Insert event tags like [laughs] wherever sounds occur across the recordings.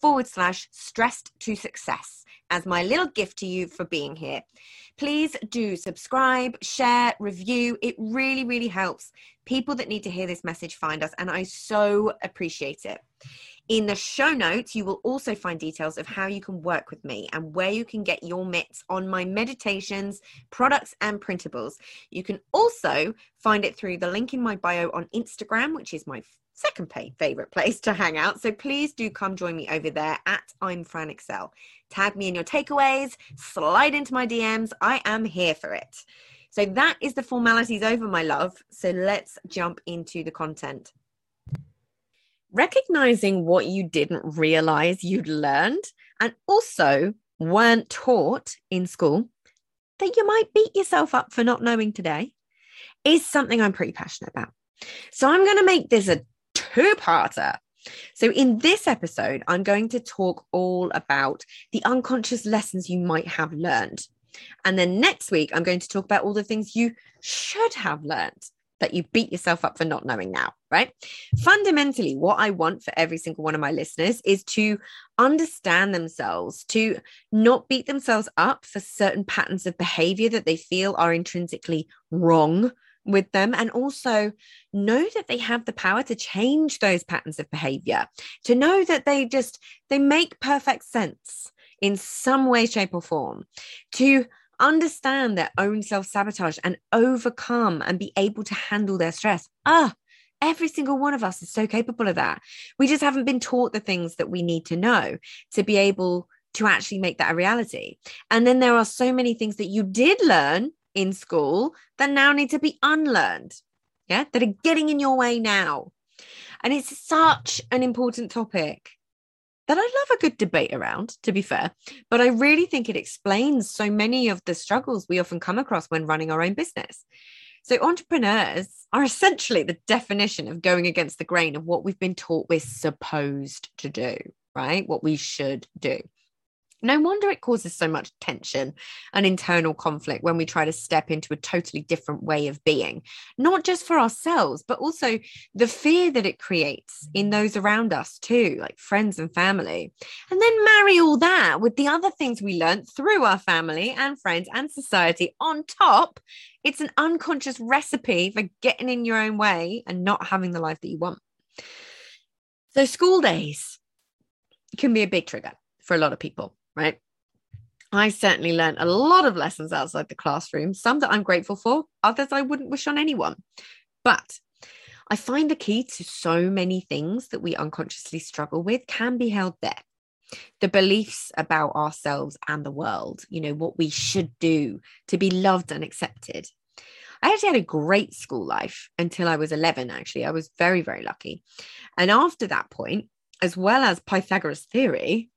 forward slash stressed to success as my little gift to you for being here. Please do subscribe, share, review. It really, really helps people that need to hear this message find us, and I so appreciate it. In the show notes, you will also find details of how you can work with me and where you can get your mitts on my meditations, products, and printables. You can also find it through the link in my bio on Instagram, which is my second favorite place to hang out. So please do come join me over there at I'm Fran Excell. Tag me in your takeaways, slide into my DMs. I am here for it. So that is the formalities over, my love. So let's jump into the content. Recognizing what you didn't realize you'd learned and also weren't taught in school that you might beat yourself up for not knowing today is something I'm pretty passionate about. So I'm going to make this a two parter. So, in this episode, I'm going to talk all about the unconscious lessons you might have learned. And then next week, I'm going to talk about all the things you should have learned that you beat yourself up for not knowing now, right? Fundamentally, what I want for every single one of my listeners is to understand themselves, to not beat themselves up for certain patterns of behavior that they feel are intrinsically wrong with them and also know that they have the power to change those patterns of behavior to know that they just they make perfect sense in some way shape or form to understand their own self-sabotage and overcome and be able to handle their stress. Ah every single one of us is so capable of that. We just haven't been taught the things that we need to know to be able to actually make that a reality. And then there are so many things that you did learn in school that now need to be unlearned. Yeah, that are getting in your way now. And it's such an important topic that I love a good debate around, to be fair. But I really think it explains so many of the struggles we often come across when running our own business. So, entrepreneurs are essentially the definition of going against the grain of what we've been taught we're supposed to do, right? What we should do. No wonder it causes so much tension and internal conflict when we try to step into a totally different way of being, not just for ourselves, but also the fear that it creates in those around us too, like friends and family. And then marry all that with the other things we learned through our family and friends and society on top. It's an unconscious recipe for getting in your own way and not having the life that you want. So, school days can be a big trigger for a lot of people right? I certainly learned a lot of lessons outside the classroom, some that I'm grateful for, others I wouldn't wish on anyone. But I find the key to so many things that we unconsciously struggle with can be held there. The beliefs about ourselves and the world, you know, what we should do to be loved and accepted. I actually had a great school life until I was 11, actually. I was very, very lucky. And after that point, as well as Pythagoras' theory,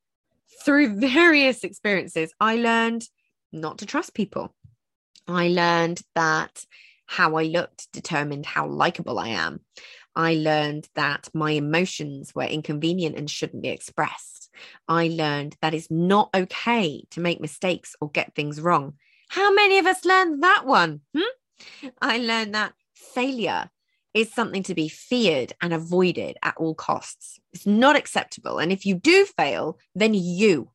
through various experiences, I learned not to trust people. I learned that how I looked determined how likable I am. I learned that my emotions were inconvenient and shouldn't be expressed. I learned that it's not okay to make mistakes or get things wrong. How many of us learned that one? Hmm? I learned that failure is something to be feared and avoided at all costs. It's not acceptable. And if you do fail, then you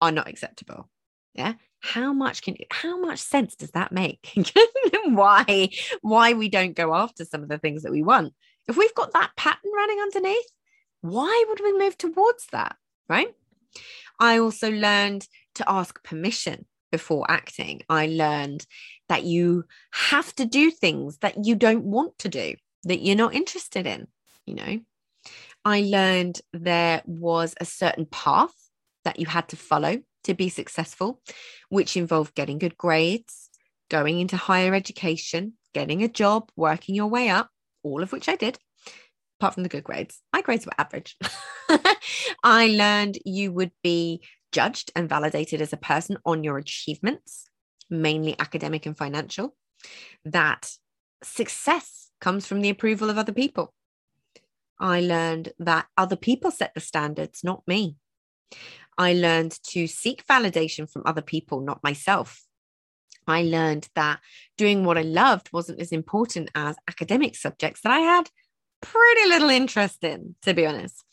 are not acceptable. Yeah. How much can how much sense does that make? [laughs] why why we don't go after some of the things that we want? If we've got that pattern running underneath, why would we move towards that? Right. I also learned to ask permission before acting. I learned that you have to do things that you don't want to do that you're not interested in, you know. I learned there was a certain path that you had to follow to be successful, which involved getting good grades, going into higher education, getting a job, working your way up, all of which I did, apart from the good grades. My grades were average. [laughs] I learned you would be judged and validated as a person on your achievements, mainly academic and financial, that success comes from the approval of other people. I learned that other people set the standards, not me. I learned to seek validation from other people, not myself. I learned that doing what I loved wasn't as important as academic subjects that I had pretty little interest in, to be honest.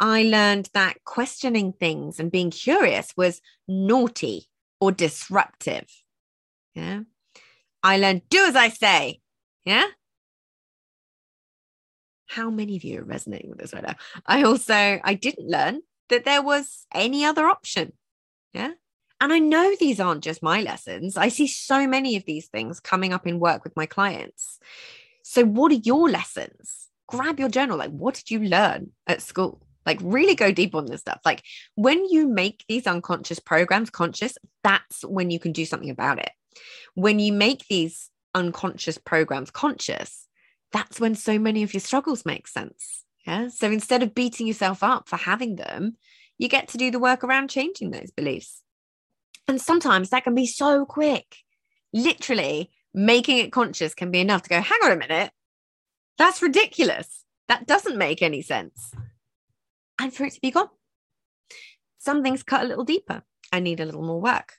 I learned that questioning things and being curious was naughty or disruptive. Yeah. I learned do as I say. Yeah. How many of you are resonating with this right now? I also I didn't learn that there was any other option. Yeah. And I know these aren't just my lessons. I see so many of these things coming up in work with my clients. So, what are your lessons? Grab your journal. Like, what did you learn at school? Like, really go deep on this stuff. Like, when you make these unconscious programs conscious, that's when you can do something about it. When you make these unconscious programs conscious, that's when so many of your struggles make sense. Yeah. So instead of beating yourself up for having them, you get to do the work around changing those beliefs. And sometimes that can be so quick. Literally, making it conscious can be enough to go, hang on a minute, that's ridiculous. That doesn't make any sense. And for it to be gone. Some things cut a little deeper I need a little more work.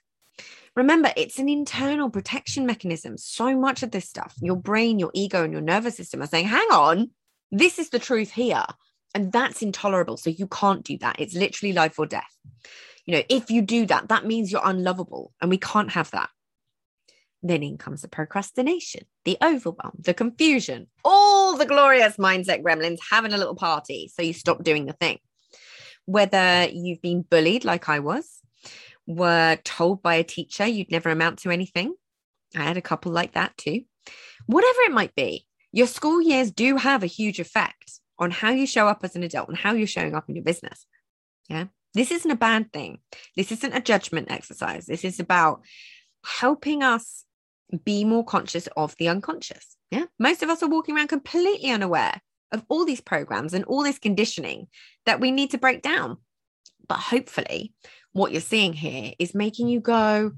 Remember, it's an internal protection mechanism. So much of this stuff, your brain, your ego, and your nervous system are saying, hang on, this is the truth here. And that's intolerable. So you can't do that. It's literally life or death. You know, if you do that, that means you're unlovable. And we can't have that. Then in comes the procrastination, the overwhelm, the confusion, all the glorious mindset gremlins having a little party. So you stop doing the thing. Whether you've been bullied like I was, were told by a teacher you'd never amount to anything. I had a couple like that too. Whatever it might be, your school years do have a huge effect on how you show up as an adult and how you're showing up in your business. Yeah. This isn't a bad thing. This isn't a judgment exercise. This is about helping us be more conscious of the unconscious. Yeah. Most of us are walking around completely unaware of all these programs and all this conditioning that we need to break down. But hopefully, what you're seeing here is making you go,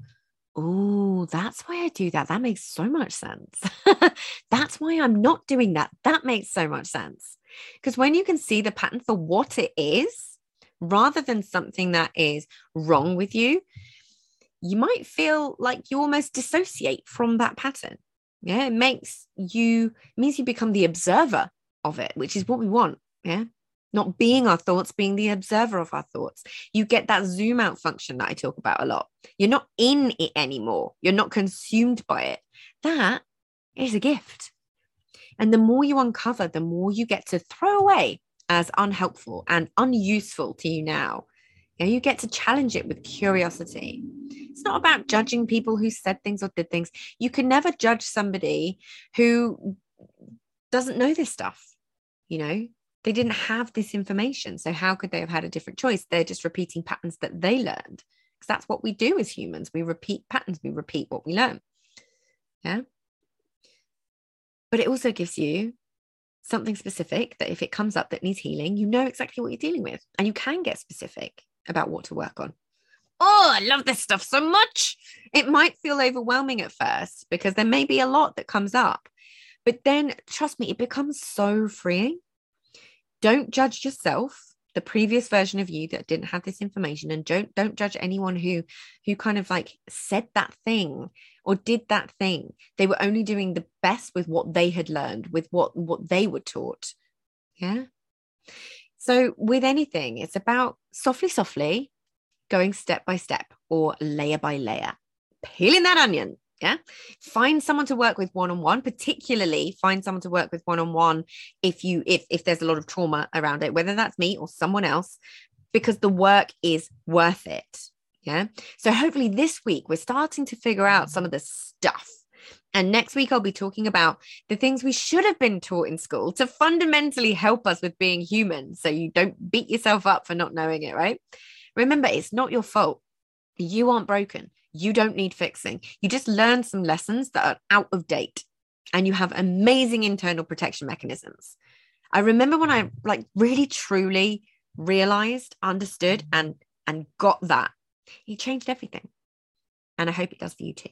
Oh, that's why I do that. That makes so much sense. [laughs] that's why I'm not doing that. That makes so much sense. Because when you can see the pattern for what it is, rather than something that is wrong with you, you might feel like you almost dissociate from that pattern. Yeah, it makes you, it means you become the observer of it, which is what we want. Yeah, not being our thoughts, being the observer of our thoughts. You get that zoom out function that I talk about a lot. You're not in it anymore, you're not consumed by it. That is a gift. And the more you uncover, the more you get to throw away as unhelpful and unuseful to you now. You, you get to challenge it with curiosity. It's not about judging people who said things or did things. You can never judge somebody who doesn't know this stuff. You know, they didn't have this information. So, how could they have had a different choice? They're just repeating patterns that they learned because that's what we do as humans. We repeat patterns, we repeat what we learn. Yeah. But it also gives you something specific that if it comes up that needs healing, you know exactly what you're dealing with and you can get specific about what to work on. Oh, I love this stuff so much. It might feel overwhelming at first because there may be a lot that comes up. But then, trust me, it becomes so freeing don't judge yourself the previous version of you that didn't have this information and don't don't judge anyone who who kind of like said that thing or did that thing. They were only doing the best with what they had learned with what what they were taught. Yeah? So with anything it's about softly softly going step by step or layer by layer. Peeling that onion yeah. Find someone to work with one on one particularly find someone to work with one on one if you if if there's a lot of trauma around it whether that's me or someone else because the work is worth it. Yeah. So hopefully this week we're starting to figure out some of the stuff. And next week I'll be talking about the things we should have been taught in school to fundamentally help us with being human. So you don't beat yourself up for not knowing it right? Remember, it's not your fault. You aren't broken. You don't need fixing. You just learn some lessons that are out of date and you have amazing internal protection mechanisms. I remember when I like really truly realized, understood and and got that. It changed everything. And I hope it does for you too.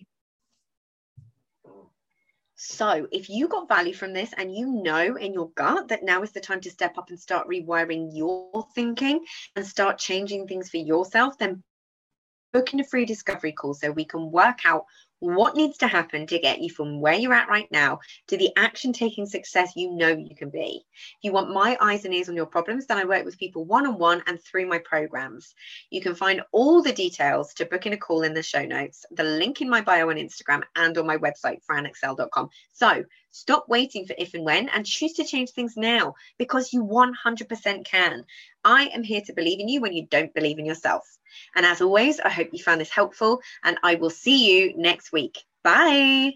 So, if you got value from this and you know in your gut that now is the time to step up and start rewiring your thinking and start changing things for yourself, then book in a free discovery call so we can work out what needs to happen to get you from where you're at right now to the action taking success you know you can be. If you want my eyes and ears on your problems, then I work with people one on one and through my programs. You can find all the details to book in a call in the show notes, the link in my bio on Instagram and on my website, franexcell.com. So stop waiting for if and when and choose to change things now because you 100% can. I am here to believe in you when you don't believe in yourself. And as always, I hope you found this helpful and I will see you next week. Bye.